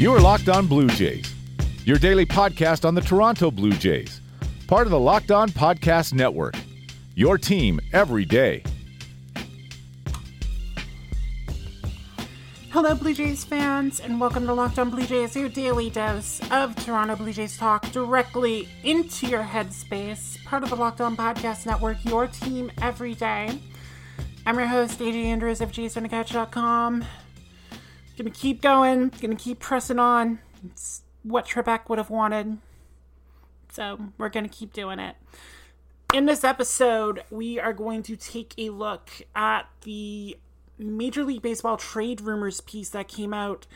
You are Locked On Blue Jays, your daily podcast on the Toronto Blue Jays, part of the Locked On Podcast Network. Your team every day. Hello, Blue Jays fans, and welcome to Locked On Blue Jays, your daily dose of Toronto Blue Jays talk directly into your headspace. Part of the Locked On Podcast Network, your team every day. I'm your host, AJ Andrews of JaysOnTheCouch.com. Gonna keep going, gonna keep pressing on. It's what Trebek would have wanted. So we're gonna keep doing it. In this episode, we are going to take a look at the Major League Baseball trade rumors piece that came out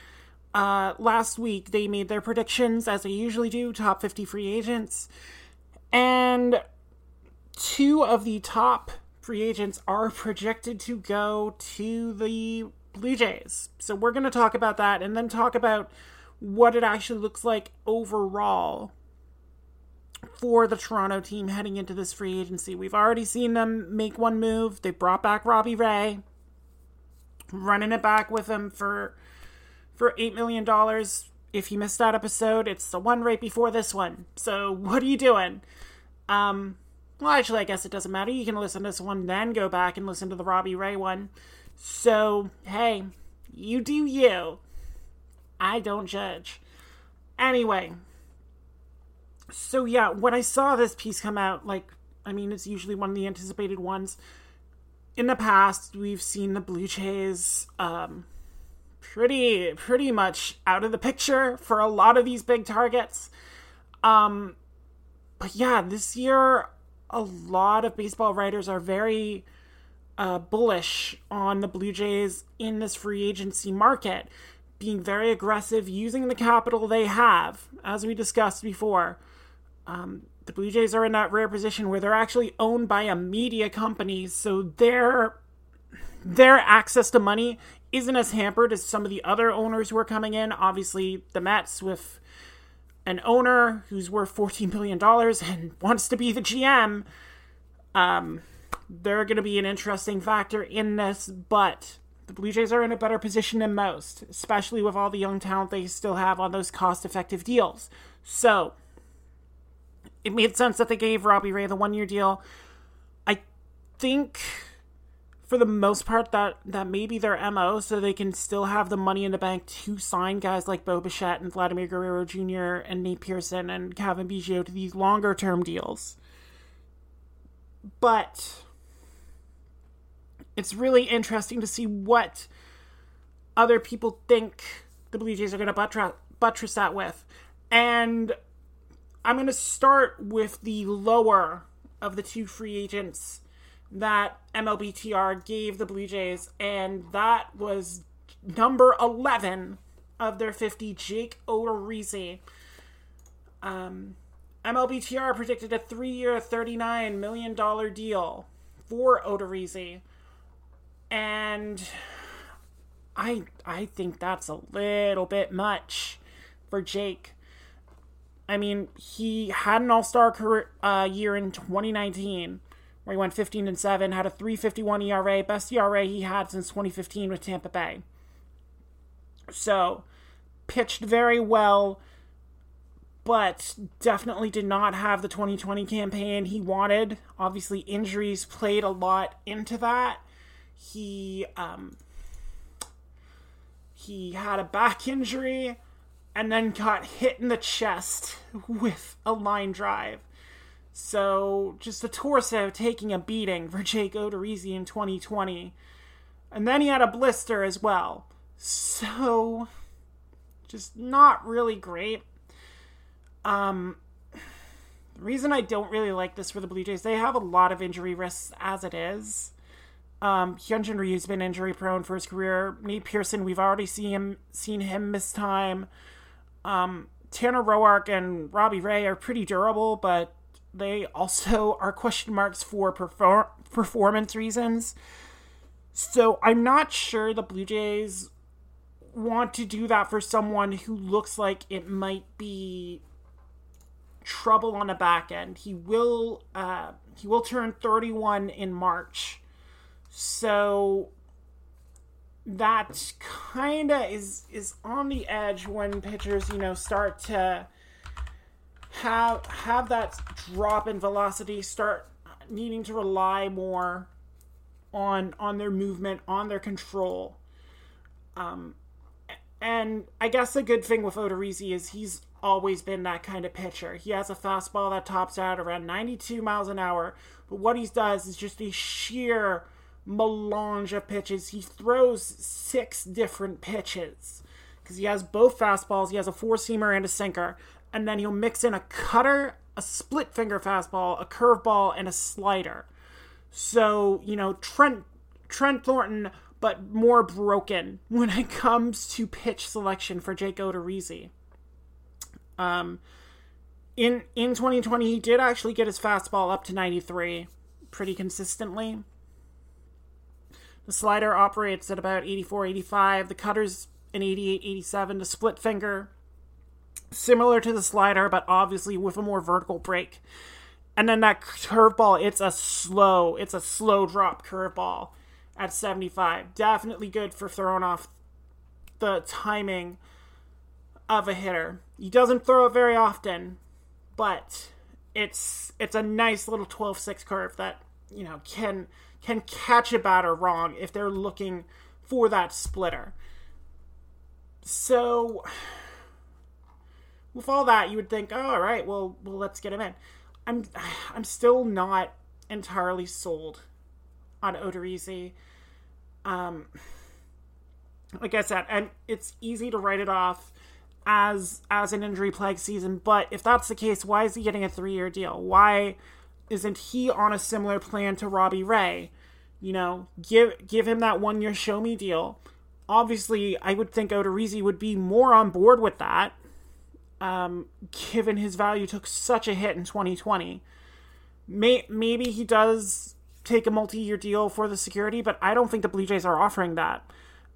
uh, last week. They made their predictions, as they usually do, top 50 free agents. And two of the top free agents are projected to go to the Blue Jays. So we're going to talk about that and then talk about what it actually looks like overall for the Toronto team heading into this free agency. We've already seen them make one move. They brought back Robbie Ray, running it back with him for for 8 million dollars. If you missed that episode, it's the one right before this one. So, what are you doing? Um well, actually, I guess it doesn't matter. You can listen to this one, then go back and listen to the Robbie Ray one. So, hey, you do you. I don't judge. Anyway, so yeah, when I saw this piece come out, like, I mean, it's usually one of the anticipated ones. In the past, we've seen the Blue Jays um, pretty, pretty much out of the picture for a lot of these big targets. Um, but yeah, this year, a lot of baseball writers are very uh, bullish on the Blue Jays in this free agency market, being very aggressive, using the capital they have, as we discussed before. Um, the Blue Jays are in that rare position where they're actually owned by a media company, so their their access to money isn't as hampered as some of the other owners who are coming in. Obviously, the Mets with an owner who's worth $14 million and wants to be the GM. Um, they're going to be an interesting factor in this, but the Blue Jays are in a better position than most, especially with all the young talent they still have on those cost effective deals. So, it made sense that they gave Robbie Ray the one year deal. I think for the most part that that may be their MO so they can still have the money in the bank to sign guys like Bo Bichette and Vladimir Guerrero Jr. and Nate Pearson and Cavan Biggio to these longer term deals. But it's really interesting to see what other people think the Blue Jays are going to buttress, buttress that with. And I'm going to start with the lower of the two free agents that MLBTR gave the Blue Jays, and that was number 11 of their 50, Jake Odorizzi. Um, MLBTR predicted a three year, $39 million deal for Odorizzi. And I I think that's a little bit much for Jake. I mean, he had an All-Star uh, year in 2019 where he went 15 and 7, had a 351 ERA, best ERA he had since 2015 with Tampa Bay. So, pitched very well, but definitely did not have the 2020 campaign he wanted. Obviously, injuries played a lot into that. He um he had a back injury and then got hit in the chest with a line drive. So, just the torso taking a beating for Jake Odorizzi in 2020. And then he had a blister as well. So, just not really great. Um, the reason I don't really like this for the Blue Jays, they have a lot of injury risks as it is. Um, Hyunjin Ryu's been injury prone for his career. Nate Pearson, we've already seen him seen him miss time. Um, Tanner Roark and Robbie Ray are pretty durable, but they also are question marks for perform- performance reasons. So I'm not sure the Blue Jays want to do that for someone who looks like it might be trouble on the back end. He will uh, he will turn 31 in March. So that kind of is is on the edge when pitchers, you know, start to have have that drop in velocity, start needing to rely more on on their movement, on their control. Um, and I guess the good thing with Odorizzi is he's always been that kind of pitcher. He has a fastball that tops out around 92 miles an hour, but what he does is just a sheer melange of pitches. He throws six different pitches because he has both fastballs, he has a four seamer and a sinker, and then he'll mix in a cutter, a split finger fastball, a curveball, and a slider. So, you know, Trent Trent Thornton, but more broken when it comes to pitch selection for Jake Odorizzi. Um, in in 2020, he did actually get his fastball up to 93 pretty consistently. The slider operates at about 84, 85. The cutter's an 88, 87. The split finger, similar to the slider, but obviously with a more vertical break. And then that curveball, it's a slow, it's a slow drop curveball at 75. Definitely good for throwing off the timing of a hitter. He doesn't throw it very often, but it's it's a nice little 12-6 curve that, you know, can can catch a batter wrong if they're looking for that splitter. So with all that, you would think, oh, all right, well, well, let's get him in. I'm, I'm still not entirely sold on Odorizzi. Um, like I said, and it's easy to write it off as as an injury plague season. But if that's the case, why is he getting a three year deal? Why isn't he on a similar plan to Robbie Ray? You know, give give him that one year show me deal. Obviously, I would think Odorizzi would be more on board with that, um, given his value took such a hit in 2020. May, maybe he does take a multi year deal for the security, but I don't think the Blue Jays are offering that.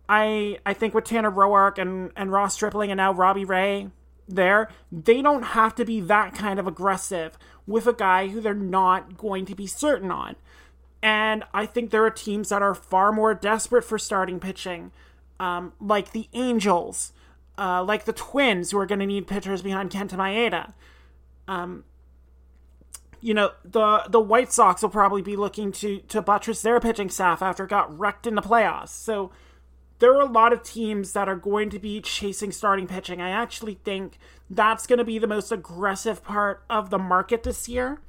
I I think with Tanner Roark and, and Ross Stripling and now Robbie Ray there, they don't have to be that kind of aggressive with a guy who they're not going to be certain on. And I think there are teams that are far more desperate for starting pitching, um, like the Angels, uh, like the Twins, who are going to need pitchers behind Kenta Maeda. Um, you know, the the White Sox will probably be looking to to buttress their pitching staff after it got wrecked in the playoffs. So there are a lot of teams that are going to be chasing starting pitching. I actually think that's going to be the most aggressive part of the market this year.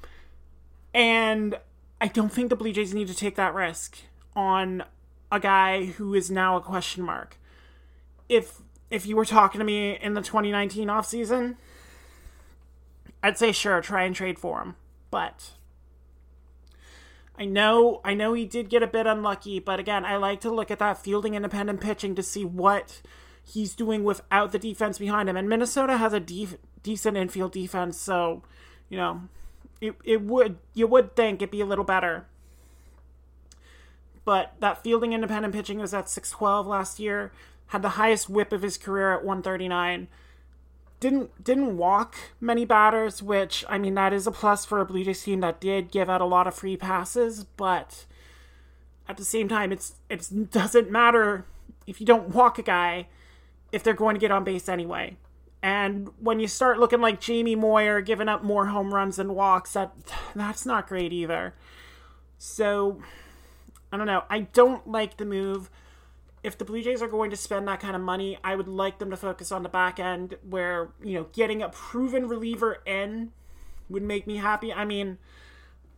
And I don't think the Blue Jays need to take that risk on a guy who is now a question mark. If if you were talking to me in the 2019 offseason, I'd say sure, try and trade for him. But I know I know he did get a bit unlucky, but again, I like to look at that fielding independent pitching to see what he's doing without the defense behind him. And Minnesota has a def- decent infield defense, so you know, it, it would you would think it'd be a little better. But that fielding independent pitching was at 612 last year, had the highest whip of his career at 139. Didn't didn't walk many batters, which I mean that is a plus for a Blue Jays team that did give out a lot of free passes, but at the same time it's it doesn't matter if you don't walk a guy if they're going to get on base anyway. And when you start looking like Jamie Moyer giving up more home runs than walks, that that's not great either. So I don't know. I don't like the move. If the Blue Jays are going to spend that kind of money, I would like them to focus on the back end where, you know, getting a proven reliever in would make me happy. I mean,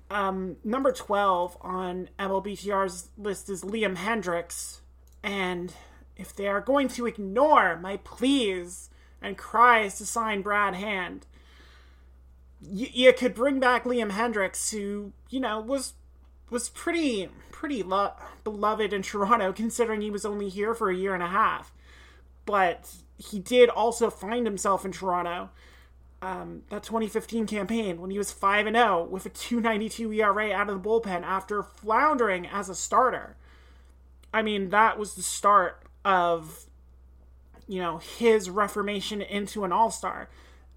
um, number 12 on MLBTR's list is Liam Hendriks. And if they are going to ignore my pleas and cries to sign Brad Hand. You, you could bring back Liam Hendriks, who you know was was pretty pretty lo- beloved in Toronto, considering he was only here for a year and a half. But he did also find himself in Toronto. Um, that 2015 campaign when he was 5 and 0 with a 292 ERA out of the bullpen after floundering as a starter. I mean, that was the start of you know, his reformation into an all star.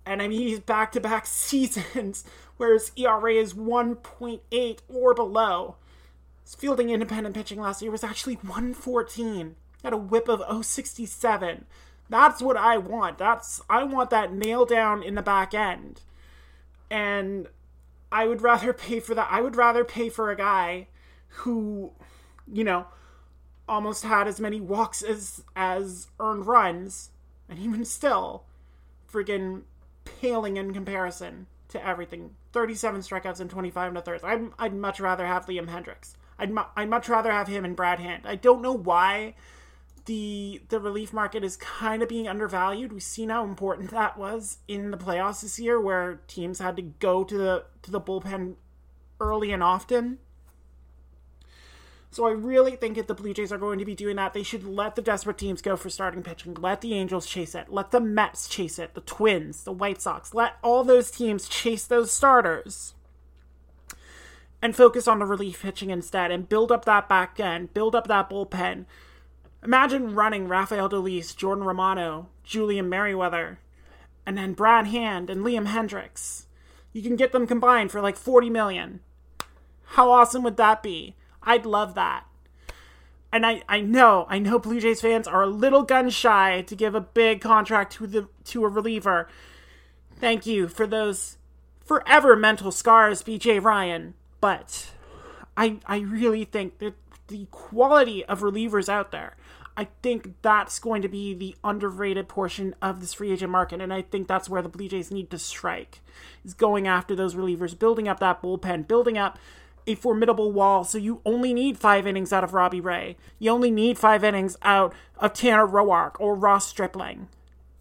And I mean, he's back to back seasons where his ERA is 1.8 or below. His fielding independent pitching last year was actually 114. He had a whip of 067. That's what I want. That's I want that nail down in the back end. And I would rather pay for that. I would rather pay for a guy who, you know, almost had as many walks as as earned runs, and even still, freaking paling in comparison to everything. 37 strikeouts and 25 and a third. I'd, I'd much rather have Liam Hendriks. I'd, mu- I'd much rather have him and Brad Hand. I don't know why the the relief market is kind of being undervalued. We've seen how important that was in the playoffs this year, where teams had to go to the to the bullpen early and often. So I really think if the Blue Jays are going to be doing that, they should let the desperate teams go for starting pitching. Let the Angels chase it. Let the Mets chase it. The Twins, the White Sox. Let all those teams chase those starters. And focus on the relief pitching instead and build up that back end, build up that bullpen. Imagine running Rafael Dolis, Jordan Romano, Julian Merryweather, and then Brad Hand and Liam Hendriks. You can get them combined for like 40 million. How awesome would that be? I'd love that. And I, I know, I know Blue Jays fans are a little gun shy to give a big contract to the to a reliever. Thank you for those forever mental scars, BJ Ryan. But I I really think that the quality of relievers out there, I think that's going to be the underrated portion of this free agent market, and I think that's where the Blue Jays need to strike. Is going after those relievers, building up that bullpen, building up a formidable wall, so you only need five innings out of Robbie Ray. You only need five innings out of Tanner Roark or Ross Stripling.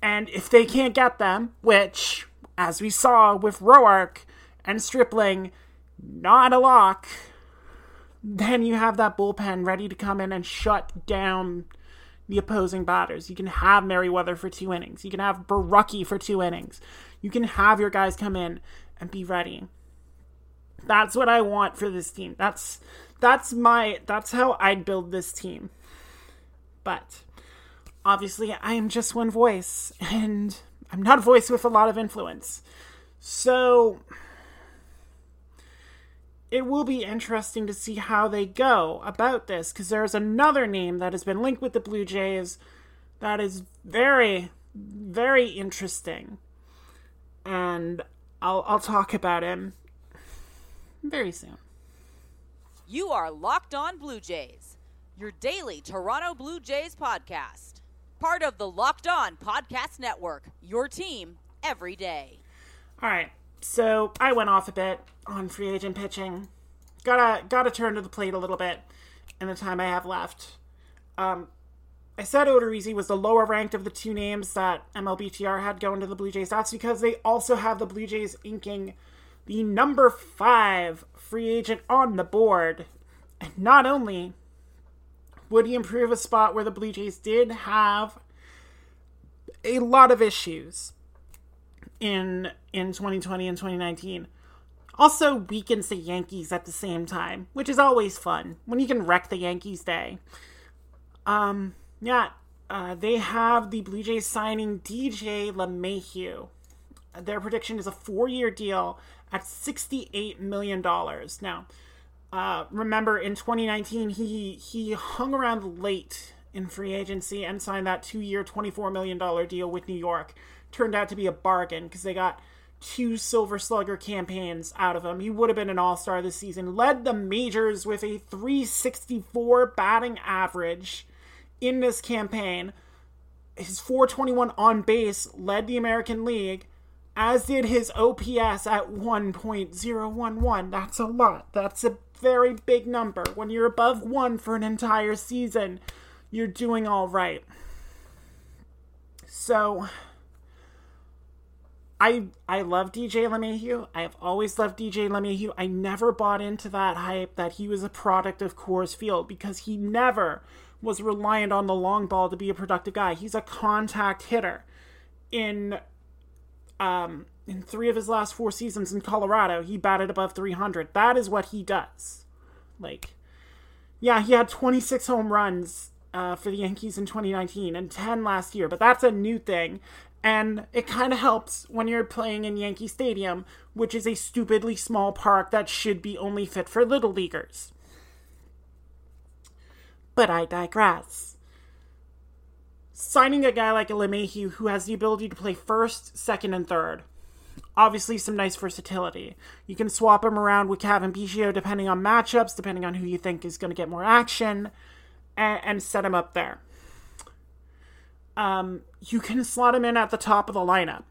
And if they can't get them, which, as we saw with Roark and Stripling, not a lock, then you have that bullpen ready to come in and shut down the opposing batters. You can have Merryweather for two innings. You can have Borucki for two innings. You can have your guys come in and be ready. That's what I want for this team. That's that's my that's how I'd build this team. But obviously I am just one voice and I'm not a voice with a lot of influence. So it will be interesting to see how they go about this because there's another name that has been linked with the Blue Jays that is very, very interesting. And I'll, I'll talk about him very soon. You are Locked On Blue Jays, your daily Toronto Blue Jays podcast. Part of the Locked On Podcast Network, your team every day. All right. So I went off a bit on free agent pitching. Gotta gotta turn to the plate a little bit in the time I have left. Um, I said Odorizzi was the lower ranked of the two names that MLBTR had going to the Blue Jays. That's because they also have the Blue Jays inking the number five free agent on the board. And not only would he improve a spot where the Blue Jays did have a lot of issues in in 2020 and 2019 also weakens the Yankees at the same time, which is always fun when you can wreck the Yankees' day. Um, yeah, uh, they have the Blue Jays signing DJ LeMahieu. Their prediction is a four-year deal at $68 million. Now, uh, remember in 2019 he he hung around late in free agency and signed that two-year, $24 million deal with New York. Turned out to be a bargain because they got two Silver Slugger campaigns out of him. He would have been an All Star this season. Led the majors with a 364 batting average in this campaign. His 421 on base led the American League, as did his OPS at 1.011. That's a lot. That's a very big number. When you're above one for an entire season, you're doing all right. So I I love DJ LeMahieu. I have always loved DJ LeMahieu. I never bought into that hype that he was a product of Coors Field because he never was reliant on the long ball to be a productive guy. He's a contact hitter. In um in 3 of his last 4 seasons in Colorado, he batted above 300. That is what he does. Like yeah, he had 26 home runs uh, for the Yankees in 2019 and 10 last year, but that's a new thing. And it kind of helps when you're playing in Yankee Stadium, which is a stupidly small park that should be only fit for little leaguers. But I digress. Signing a guy like LeMahieu who has the ability to play first, second, and third. Obviously, some nice versatility. You can swap him around with Cavan Biggio depending on matchups, depending on who you think is going to get more action, and, and set him up there. Um, you can slot him in at the top of the lineup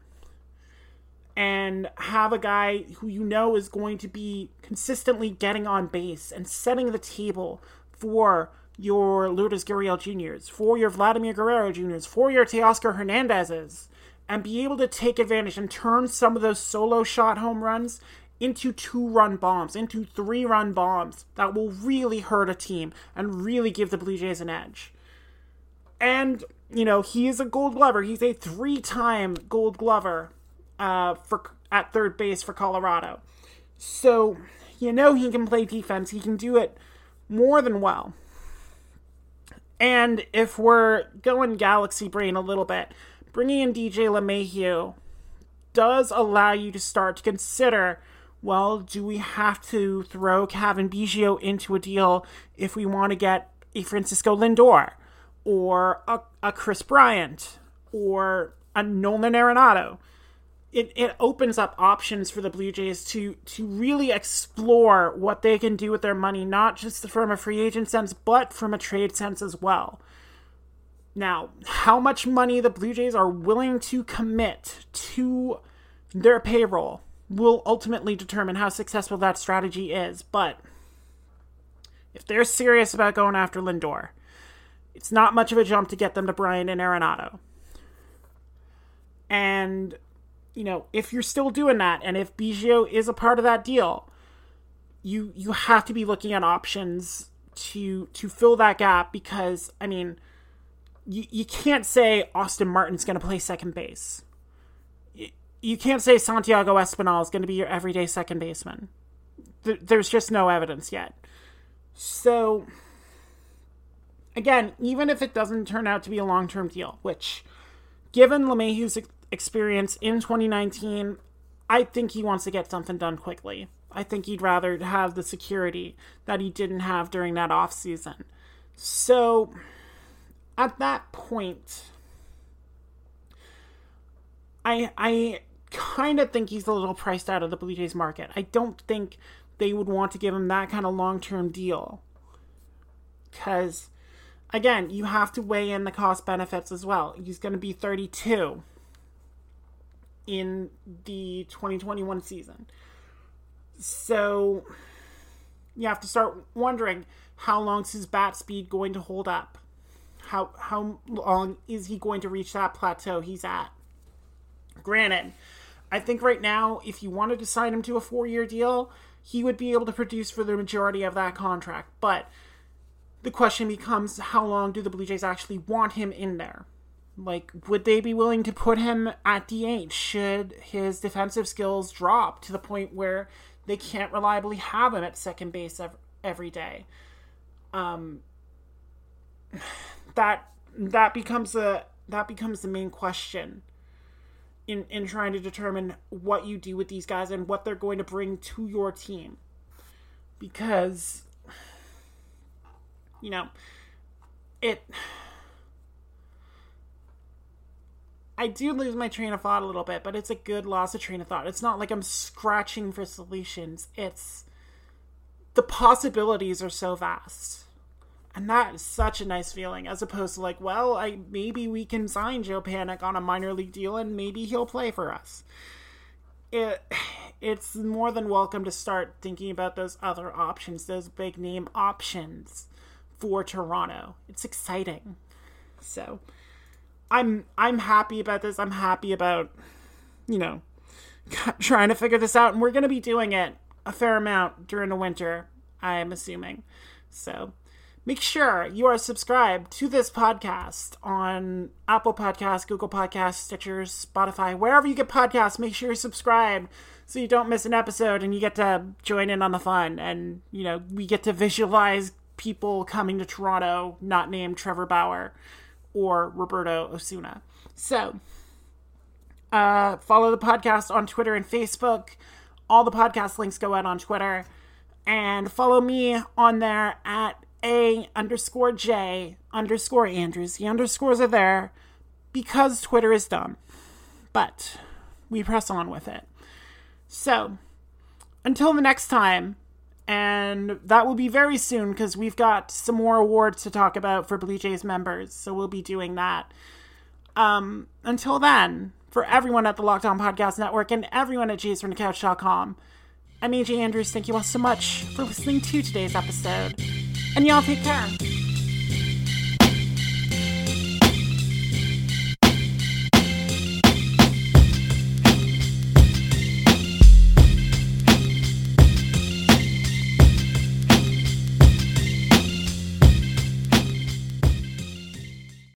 and have a guy who you know is going to be consistently getting on base and setting the table for your Lourdes Gurriel Juniors, for your Vladimir Guerrero Juniors, for your Teoscar Hernandezes, and be able to take advantage and turn some of those solo shot home runs into two run bombs, into three run bombs that will really hurt a team and really give the Blue Jays an edge. And, you know, he is a gold glover. He's a three time gold glover uh, for at third base for Colorado. So, you know, he can play defense. He can do it more than well. And if we're going galaxy brain a little bit, bringing in DJ LeMahieu does allow you to start to consider well, do we have to throw Cavan Biggio into a deal if we want to get a Francisco Lindor or a, a Kris Bryant or a Nolan Arenado? It, it opens up options for the Blue Jays to to really explore what they can do with their money, not just from a free agent sense, but from a trade sense as well. Now, how much money the Blue Jays are willing to commit to their payroll will ultimately determine how successful that strategy is. But if they're serious about going after Lindor, it's not much of a jump to get them to Bryant and Arenado. And you know, if you're still doing that, and if Biggio is a part of that deal, you you have to be looking at options to to fill that gap because I mean, you you can't say Austin Martin's going to play second base. You, you can't say Santiago Espinal is going to be your everyday second baseman. there's just no evidence yet. So, again, even if it doesn't turn out to be a long term deal, which, given LeMahieu's experience in 2019, I think he wants to get something done quickly. I think he'd rather have the security that he didn't have during that off season. So at that point, I I kind of think he's a little priced out of the Blue Jays market. I don't think they would want to give him that kind of long term deal. Because, again, you have to weigh in the cost benefits as well. He's going to be 32 in the 2021 season. So you have to start wondering how long is his bat speed going to hold up? How how long is he going to reach that plateau he's at? Granted, I think right now if you wanted to sign him to a 4-year deal, he would be able to produce for the majority of that contract. But the question becomes how long do the Blue Jays actually want him in there? Like, would they be willing to put him at DH should his defensive skills drop to the point where they can't reliably have him at second base every day? Um, that that becomes a that becomes the main question in in trying to determine what you do with these guys and what they're going to bring to your team because you know it I do lose my train of thought a little bit, but it's a good loss of train of thought. It's not like I'm scratching for solutions. It's the possibilities are so vast. And that is such a nice feeling, as opposed to like, well, I maybe we can sign Joe Panik on a minor league deal and maybe he'll play for us. It it's more than welcome to start thinking about those other options, those big name options for Toronto. It's exciting. So I'm I'm happy about this. I'm happy about you know trying to figure this out and we're going to be doing it a fair amount during the winter, I'm assuming. So, make sure you are subscribed to this podcast on Apple Podcasts, Google Podcasts, Stitcher, Spotify, wherever you get podcasts. Make sure you're subscribed so you don't miss an episode and you get to join in on the fun. And, you know, we get to visualize people coming to Toronto, not named Trevor Bauer or Roberto Osuna. So, uh, follow the podcast on Twitter and Facebook. All the podcast links go out on Twitter. And follow me on there at A underscore J underscore Andrews. The underscores are there because Twitter is dumb. But we press on with it. So, until the next time, and that will be very soon because we've got some more awards to talk about for Blue Jays members. So we'll be doing that. Um, until then, for everyone at the Locked On Podcast Network and everyone at jaysfromthecouch.com, I'm AJ Andrews. Thank you all so much for listening to today's episode. And y'all take care.